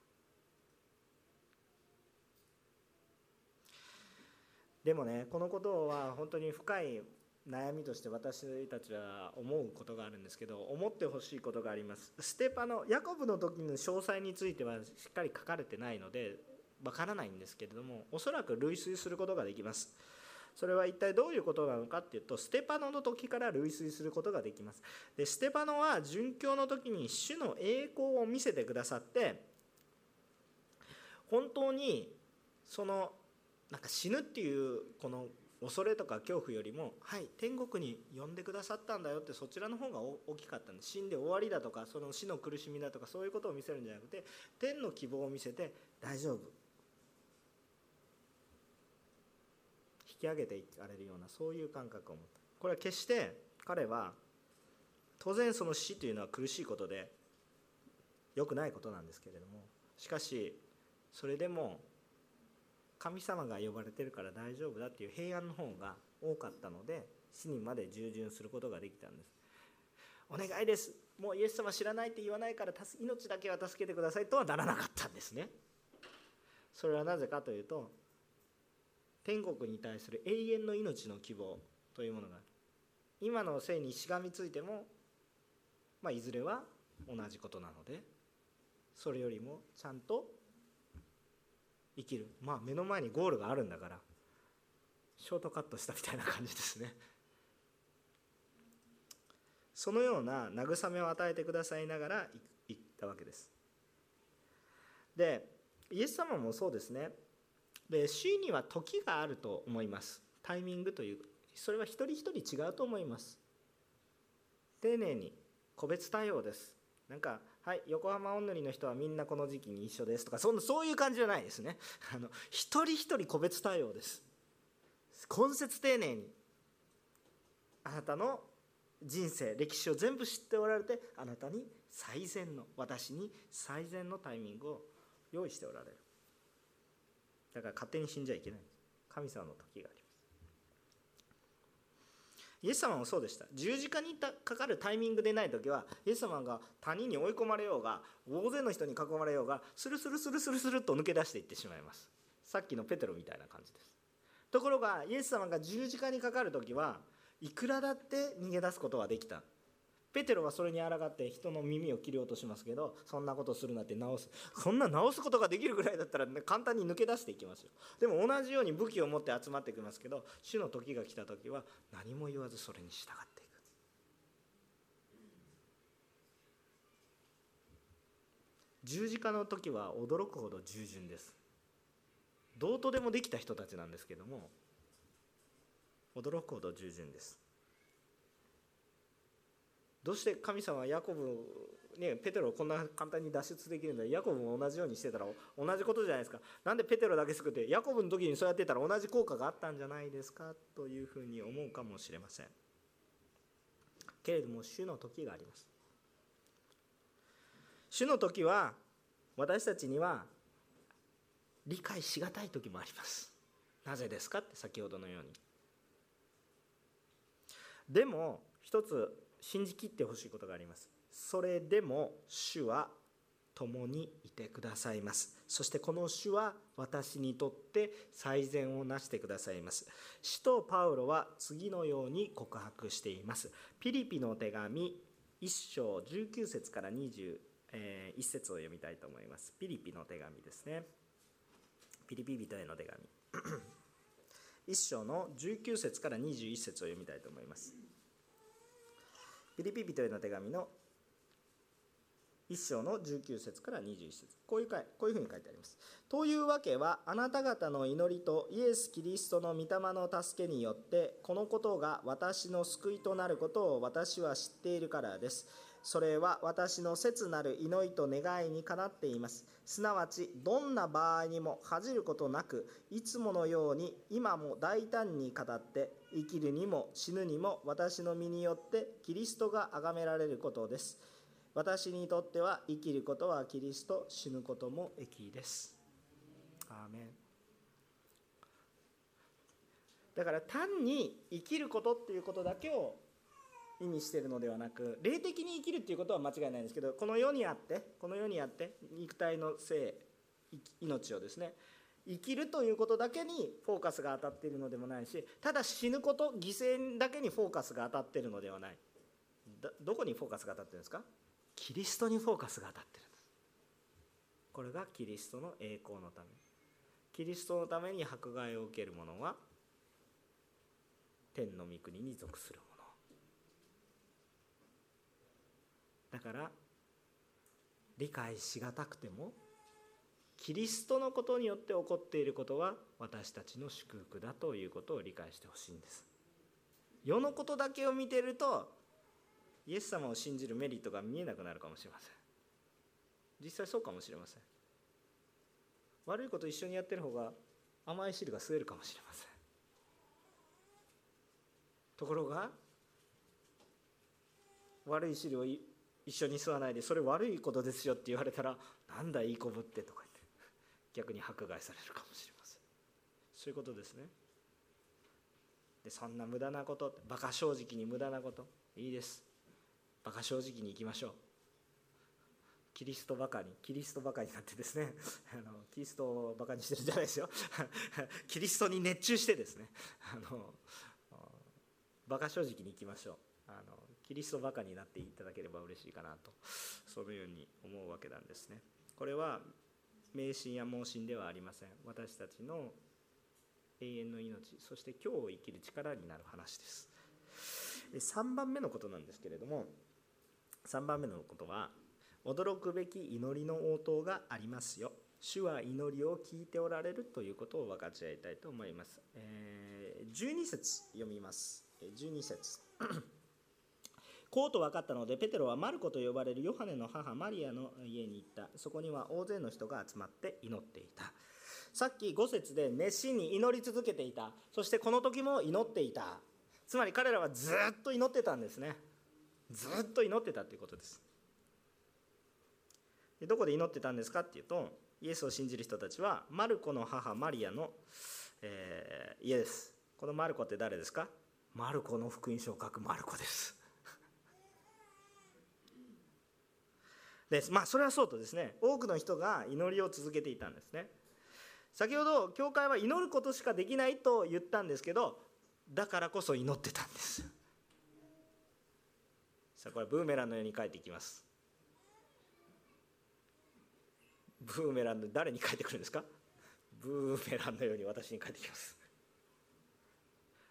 でもねこのことは本当に深い悩みとして私たちは思うことがあるんですけど思ってほしいことがあります。ステパのヤコブの時の詳細についてはしっかり書かれてないのでわからないんですけれどもおそらく類推することができます。それは一体どういうことなのかっていうとステパノの時から類推することができます。でステパノは殉教の時に主の栄光を見せてくださって本当にそのなんか死ぬっていうこの恐れとか恐怖よりもはい。天国に呼んでくださったんだよってそちらの方が大きかったんです死んで終わりだとかその死の苦しみだとかそういうことを見せるんじゃなくて天の希望を見せて大丈夫。引き上げていかれるようなそういう感覚を持った。これは決して彼は当然その死というのは苦しいことで良くないことなんですけれどもしかしそれでも神様が呼ばれてるから大丈夫だっていう平安の方が多かったので死にまで従順することができたんです。お願いです。もうイエス様知らないって言わないから命だけは助けてくださいとはならなかったんですね。それはなぜかというと天国に対する永遠の命の希望というものが今の性にしがみついても、まあ、いずれは同じことなのでそれよりもちゃんと生きる。まあ目の前にゴールがあるんだからショートカットしたみたいな感じですね。そのような慰めを与えてくださいながら言ったわけです。でイエス様もそうですね。で主には時があると思います。タイミングというそれは一人一人違うと思います。丁寧に個別対応です。なんかはい横浜おんぬりの人はみんなこの時期に一緒ですとかそんなそういう感じじゃないですね。あの一人一人個別対応です。根節丁寧に。あなたの人生歴史を全部知っておられてあなたに最善の私に最善のタイミングを用意しておられる。だから勝手に死んじゃいけない神様の時がありイエス様もそうでした。十字架にかかるタイミングでない時はイエス様が谷に追い込まれようが大勢の人に囲まれようがスルスルスルスルスルと抜け出していってしまいます。さっきのペテロみたいな感じです。ところがイエス様が十字架にかかる時はいくらだって逃げ出すことはできた。ペテロはそれに抗って人の耳を切り落としますけどそんなことするなって直す。そんな直すことができるぐらいだったら、ね、簡単に抜け出していきますよ。でも同じように武器を持って集まってきますけど主の時が来た時は何も言わずそれに従っていく。十字架の時は驚くほど従順です。どうとでもできた人たちなんですけども驚くほど従順です。どうして神様はヤコブ、ね、ペテロをこんな簡単に脱出できるんだ。ヤコブも同じようにしてたら同じことじゃないですか。なんでペテロだけ救ってヤコブの時にそうやってたら同じ効果があったんじゃないですかというふうに思うかもしれません。けれども主の時があります。主の時は私たちには理解しがたい時もあります。なぜですかって先ほどのように。でも一つ信じきってほしいことがあります。それでも主は共にいてくださいます。そしてこの主は私にとって最善をなしてくださいます。使徒パウロは次のように告白しています。ピリピの手紙1章19節から21節を読みたいと思います。ピリピの手紙ですね。ピリピ人への手紙。1章の19節から21節を読みたいと思います。ピリピ人への手紙の1章の19節から21節こういうこういうふうに書いてあります。というわけはあなた方の祈りとイエス・キリストの御霊の助けによってこのことが私の救いとなることを私は知っているからです。それは私の切なる祈りと願いにかなっています。すなわち、どんな場合にも恥じることなく、いつものように今も大胆に語って、生きるにも死ぬにも私の身によってキリストが崇められることです。私にとっては生きることはキリスト、死ぬことも益です。アーメンだから単に生きることっていうことだけを意味してるのではなく霊的に生きるっていうことは間違いないんですけどこの世にあってこの世にあって肉体の性命をですね生きるということだけにフォーカスが当たっているのでもないしただ死ぬこと犠牲だけにフォーカスが当たっているのではない。どこにフォーカスが当たってるんですか？キリストにフォーカスが当たってるんです。これがキリストの栄光のため。キリストのために迫害を受ける者は天の御国に属するものだから理解しがたくてもキリストのことによって起こっていることは私たちの祝福だということを理解してほしいんです。世のことだけを見てるとイエス様を信じるメリットが見えなくなるかもしれません。実際そうかもしれません。悪いこと一緒にやってる方が甘い汁が吸えるかもしれません。ところが悪い汁を一緒に吸わないでそれ悪いことですよって言われたらなんだいいこぶってとか。逆に迫害されるかもしれません。そういうことですね。でそんな無駄なこと馬鹿正直に無駄なこといいです。馬鹿正直にいきましょう。キリストバカにキリストバカになってですね。あのキリストをバカにしてるんじゃないですよ。キリストに熱中してですね。あの馬鹿正直にいきましょう。あのキリストバカになっていただければ嬉しいかなと。そのように思うわけなんですね。これは迷信や盲信ではありません。私たちの永遠の命そして今日を生きる力になる話です。3番目のことなんですけれども3番目のことは驚くべき祈りの応答がありますよ。主は祈りを聞いておられるということを分かち合いたいと思います、えー、12節読みます。12節。こうと分かったのでペテロはマルコと呼ばれるヨハネの母マリアの家に行った。そこには大勢の人が集まって祈っていた。さっき5節で熱心に祈り続けていた。そしてこの時も祈っていた。つまり彼らはずっと祈ってたんですね。ずっと祈ってたということです。でどこで祈ってたんですかっていうとイエスを信じる人たちはマルコの母マリアの、えー、家です。このマルコって誰ですか？マルコの福音書を書くマルコです。です。まあそれはそうとですね多くの人が祈りを続けていたんですね。先ほど教会は祈ることしかできないと言ったんですけどだからこそ祈ってたんです。さあこれブーメランのように帰っていきます。ブーメランで誰に帰ってくるんですか？ブーメランのように私に帰ってきます。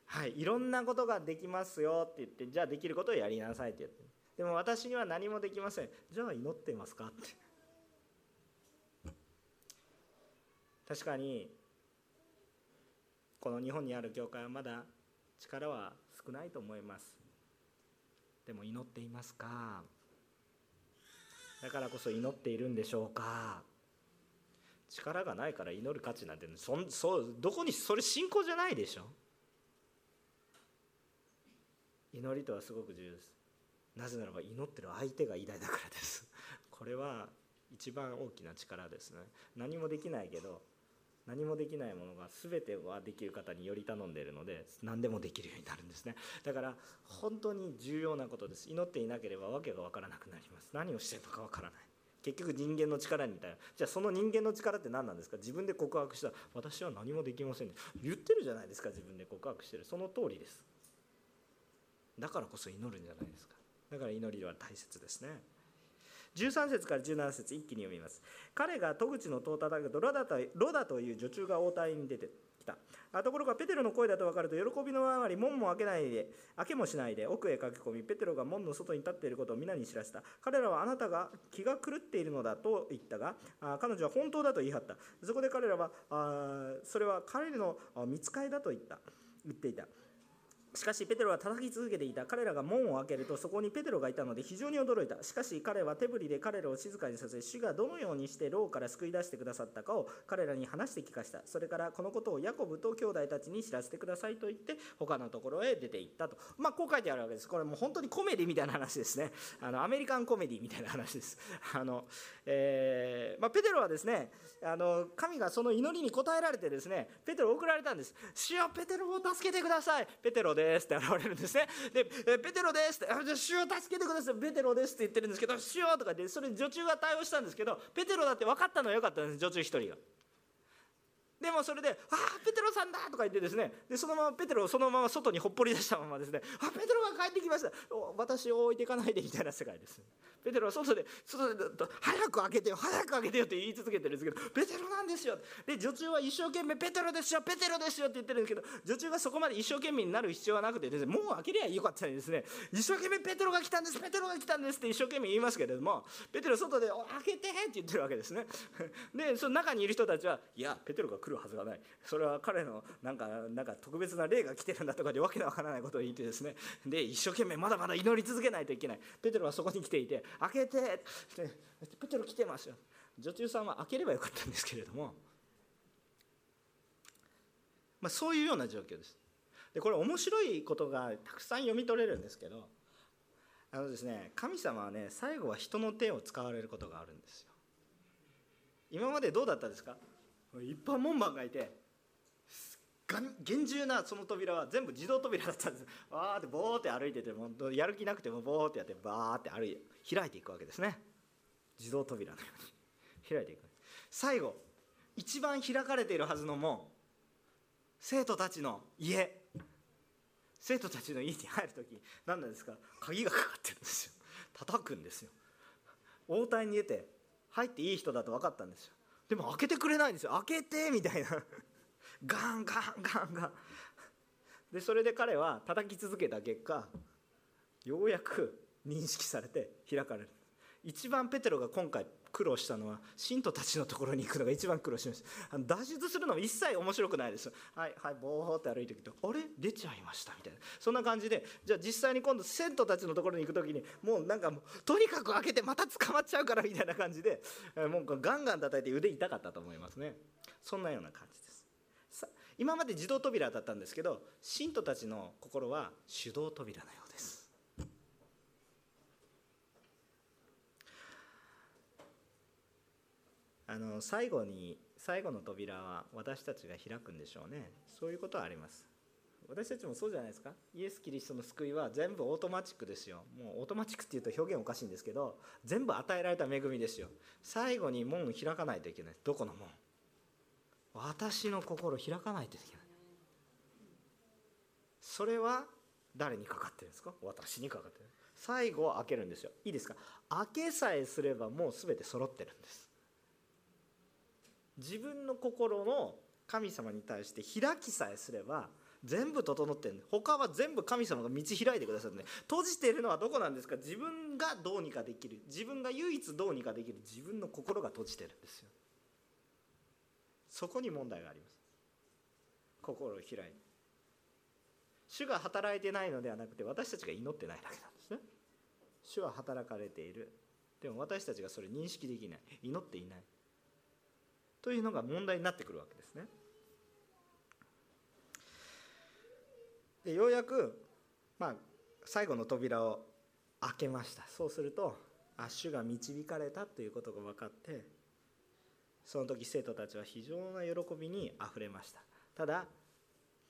はいいろんなことができますよって言ってじゃあできることをやりなさいって言って。でも私には何もできません。じゃあ祈ってますか？って。確かにこの日本にある教会はまだ力は少ないと思います。でも祈っていますか？だからこそ祈っているんでしょうか？力がないから祈る価値なんてそんそどこにそれ信仰じゃないでしょ？祈りとはすごく重要です。なぜならば祈ってる相手が偉大だからです。これは一番大きな力ですね。何もできないけど何もできないものが全てはできる方により頼んでいるので何でもできるようになるんですね。だから本当に重要なことです。祈っていなければ訳が分からなくなります。何をしてるのか分からない。結局人間の力に頼る。じゃあその人間の力って何なんですか？自分で告白した。私は何もできませんね。言ってるじゃないですか自分で告白してる。その通りです。だからこそ祈るんじゃないですか。だから祈りは大切ですね。13節から17節一気に読みます。彼が戸口の戸を叩くとロダとロダという女中が応対に出てきた。ところがペテロの声だと分かると喜びのあまり門も開けないで開けもしないで奥へ駆け込みペテロが門の外に立っていることを皆に知らせた。彼らはあなたが気が狂っているのだと言ったが彼女は本当だと言い張った。そこで彼らはあそれは彼の見つかりだと言った。言っていた。しかしペテロは叩き続けていた。彼らが門を開けるとそこにペテロがいたので非常に驚いた。しかし彼は手振りで彼らを静かにさせ主がどのようにして牢から救い出してくださったかを彼らに話して聞かした。それからこのことをヤコブと兄弟たちに知らせてくださいと言って他のところへ出て行ったと。まあこう書いてあるわけです。これもう本当にコメディみたいな話ですね。あのアメリカンコメディみたいな話です。あの、えーまあ、ペテロはですねあの神がその祈りに応えられてですねペテロを送られたんです。主よペテロを助けてください。ペテロですって現れるんですね。でペテロですってじゃ主を助けてください。ペテロですって言ってるんですけど主よとか言ってそれ女中が対応したんですけどペテロだって分かったのはよかったんです女中一人が。でもそれで「ああペテロさんだ!」とか言ってですねでそのままペテロをそのまま外にほっぽり出したままですね「あペテロが帰ってきました私を置いていかないで」みたいな世界ですペテロは外で外で早く開けてよ早く開けてよって言い続けてるんですけどペテロなんですよで女中は一生懸命ペテロですよペテロですよって言ってるんですけど女中がそこまで一生懸命になる必要はなくてですねもう開けりゃよかったのにですね一生懸命ペテロが来たんですペテロが来たんですって一生懸命言いますけれどもペテロ外で「開けて!」って言ってるわけですね でその中にいる人たちは「いやペテロが来来るはずがない。それは彼のなんかなんか特別な霊が来てるんだとかでわけのわからないことを言ってですね。で一生懸命まだまだ祈り続けないといけない。ペテロはそこに来ていて「開けて!」ペテロ来てますよ。女中さんは開ければよかったんですけれども、まあ、そういうような状況です。でこれ面白いことがたくさん読み取れるんですけどあのですね神様はね最後は人の手を使われることがあるんですよ。今までどうだったですか？一般門番がいて厳重なその扉は全部自動扉だったんです。わーってボーって歩いててもやる気なくてもボーってやってバーって歩い開いていくわけですね。自動扉のように。開いていく。最後一番開かれているはずの門。生徒たちの家。生徒たちの家に入る時何なんですか？鍵がかかってるんですよ。叩くんですよ。応対に出て入っていい人だと分かったんですよ。でも開けてくれないんですよ。開けてみたいな。ガンガンガンガン。でそれで彼は叩き続けた結果ようやく認識されて開かれる。一番ペテロが今回苦労したのは信徒たちのところに行くのが一番苦労しました。あの脱出するのも一切面白くないですはいはいボーって歩いてきてあれ？出ちゃいましたみたいな。そんな感じでじゃあ実際に今度生徒たちのところに行く時にもうなんかとにかく開けてまた捕まっちゃうからみたいな感じでもうガンガン叩いて腕痛かったと思いますね。そんなような感じです。今まで自動扉だったんですけど信徒たちの心は手動扉のようですあの最後に最後の扉は私たちが開くんでしょうね。そういうことはあります。私たちもそうじゃないですか。イエス・キリストの救いは全部オートマチックですよ。もうオートマチックっていうと表現おかしいんですけど全部与えられた恵みですよ。最後に門を開かないといけない。どこの門？私の心開かないといけない。それは誰にかかってるんですか？私にかかってる。最後は開けるんですよ。いいですか？開けさえすればもう全て揃ってるんです。自分の心の神様に対して開きさえすれば全部整ってる他は全部神様が道開いてくださるんで。閉じてるのはどこなんですか？自分がどうにかできる。自分が唯一どうにかできる。自分の心が閉じてるんですよ。そこに問題があります。心を開いて。主が働いてないのではなくて私たちが祈ってないだけなんですね。主は働かれている。でも私たちがそれ認識できない。祈っていない。というのが問題になってくるわけですね。でようやく、まあ、最後の扉を開けました。そうするとあ主が導かれたということが分かってその時生徒たちは非常な喜びにあふれました。ただ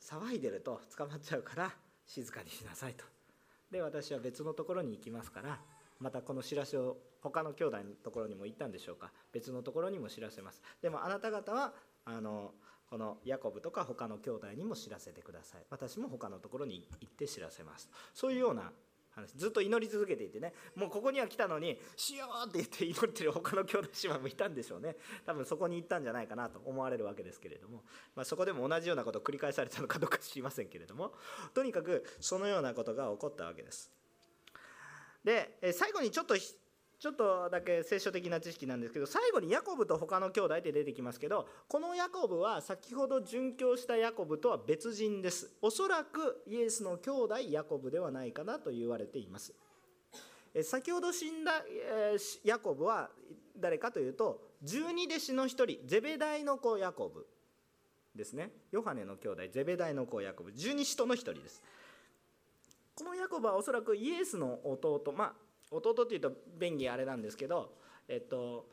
騒いでると捕まっちゃうから静かにしなさいと。で私は別のところに行きますからまたこの知らせを他の兄弟のところにも行ったんでしょうか？別のところにも知らせます。でもあなた方はあのこのヤコブとか他の兄弟にも知らせてください。私も他のところに行って知らせます。そういうような話。ずっと祈り続けていてね。もうここには来たのに「しよう!」って言って祈ってる他の兄弟姉妹もいたんでしょうね。多分そこに行ったんじゃないかなと思われるわけですけれども、まあ、そこでも同じようなことを繰り返されたのかどうか知りませんけれども。とにかくそのようなことが起こったわけです。で最後にちょっとちょっとだけ聖書的な知識なんですけど最後にヤコブと他の兄弟って出てきますけどこのヤコブは先ほど殉教したヤコブとは別人です。おそらくイエスの兄弟ヤコブではないかなと言われています。先ほど死んだヤコブは誰かというと十二弟子の一人ゼベダイの子ヤコブですね。ヨハネの兄弟ゼベダイの子ヤコブ。十二使徒の一人です。このヤコブはおそらくイエスの弟まあ弟っていうと便宜あれなんですけどえっと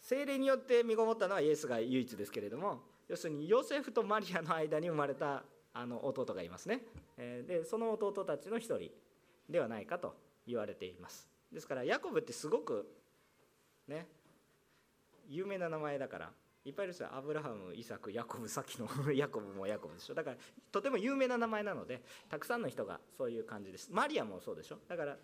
精霊によって身ごもったのはイエスが唯一ですけれども要するにヨセフとマリアの間に生まれたあの弟がいますね、えでその弟たちの一人ではないかと言われています。ですからヤコブってすごくね有名な名前だからいっぱいいるんですよアブラハムイサクヤコブさっきの ヤコブもヤコブでしょ。だからとても有名な名前なのでたくさんの人がそういう感じです。マリアもそうでしょ。だから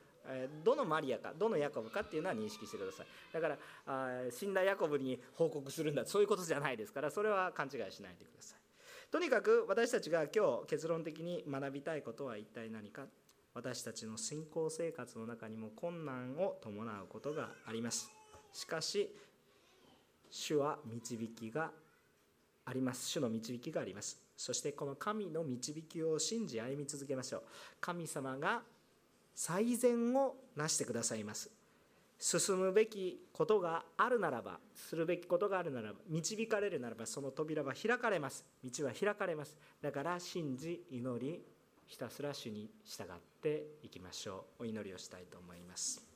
どのマリアかどのヤコブかっていうのは認識してください。だからあ死んだヤコブに報告するんだそういうことじゃないですからそれは勘違いしないでくださいとにかく私たちが今日結論的に学びたいことは一体何か。私たちの信仰生活の中にも困難を伴うことがあります。しかし主は導きがあります。主の導きがあります。そしてこの神の導きを信じ歩み続けましょう。神様が最善をなしてくださいます。進むべきことがあるならばするべきことがあるならば導かれるならばその扉は開かれます。道は開かれます。だから信じ祈りひたすら主に従っていきましょう。お祈りをしたいと思います。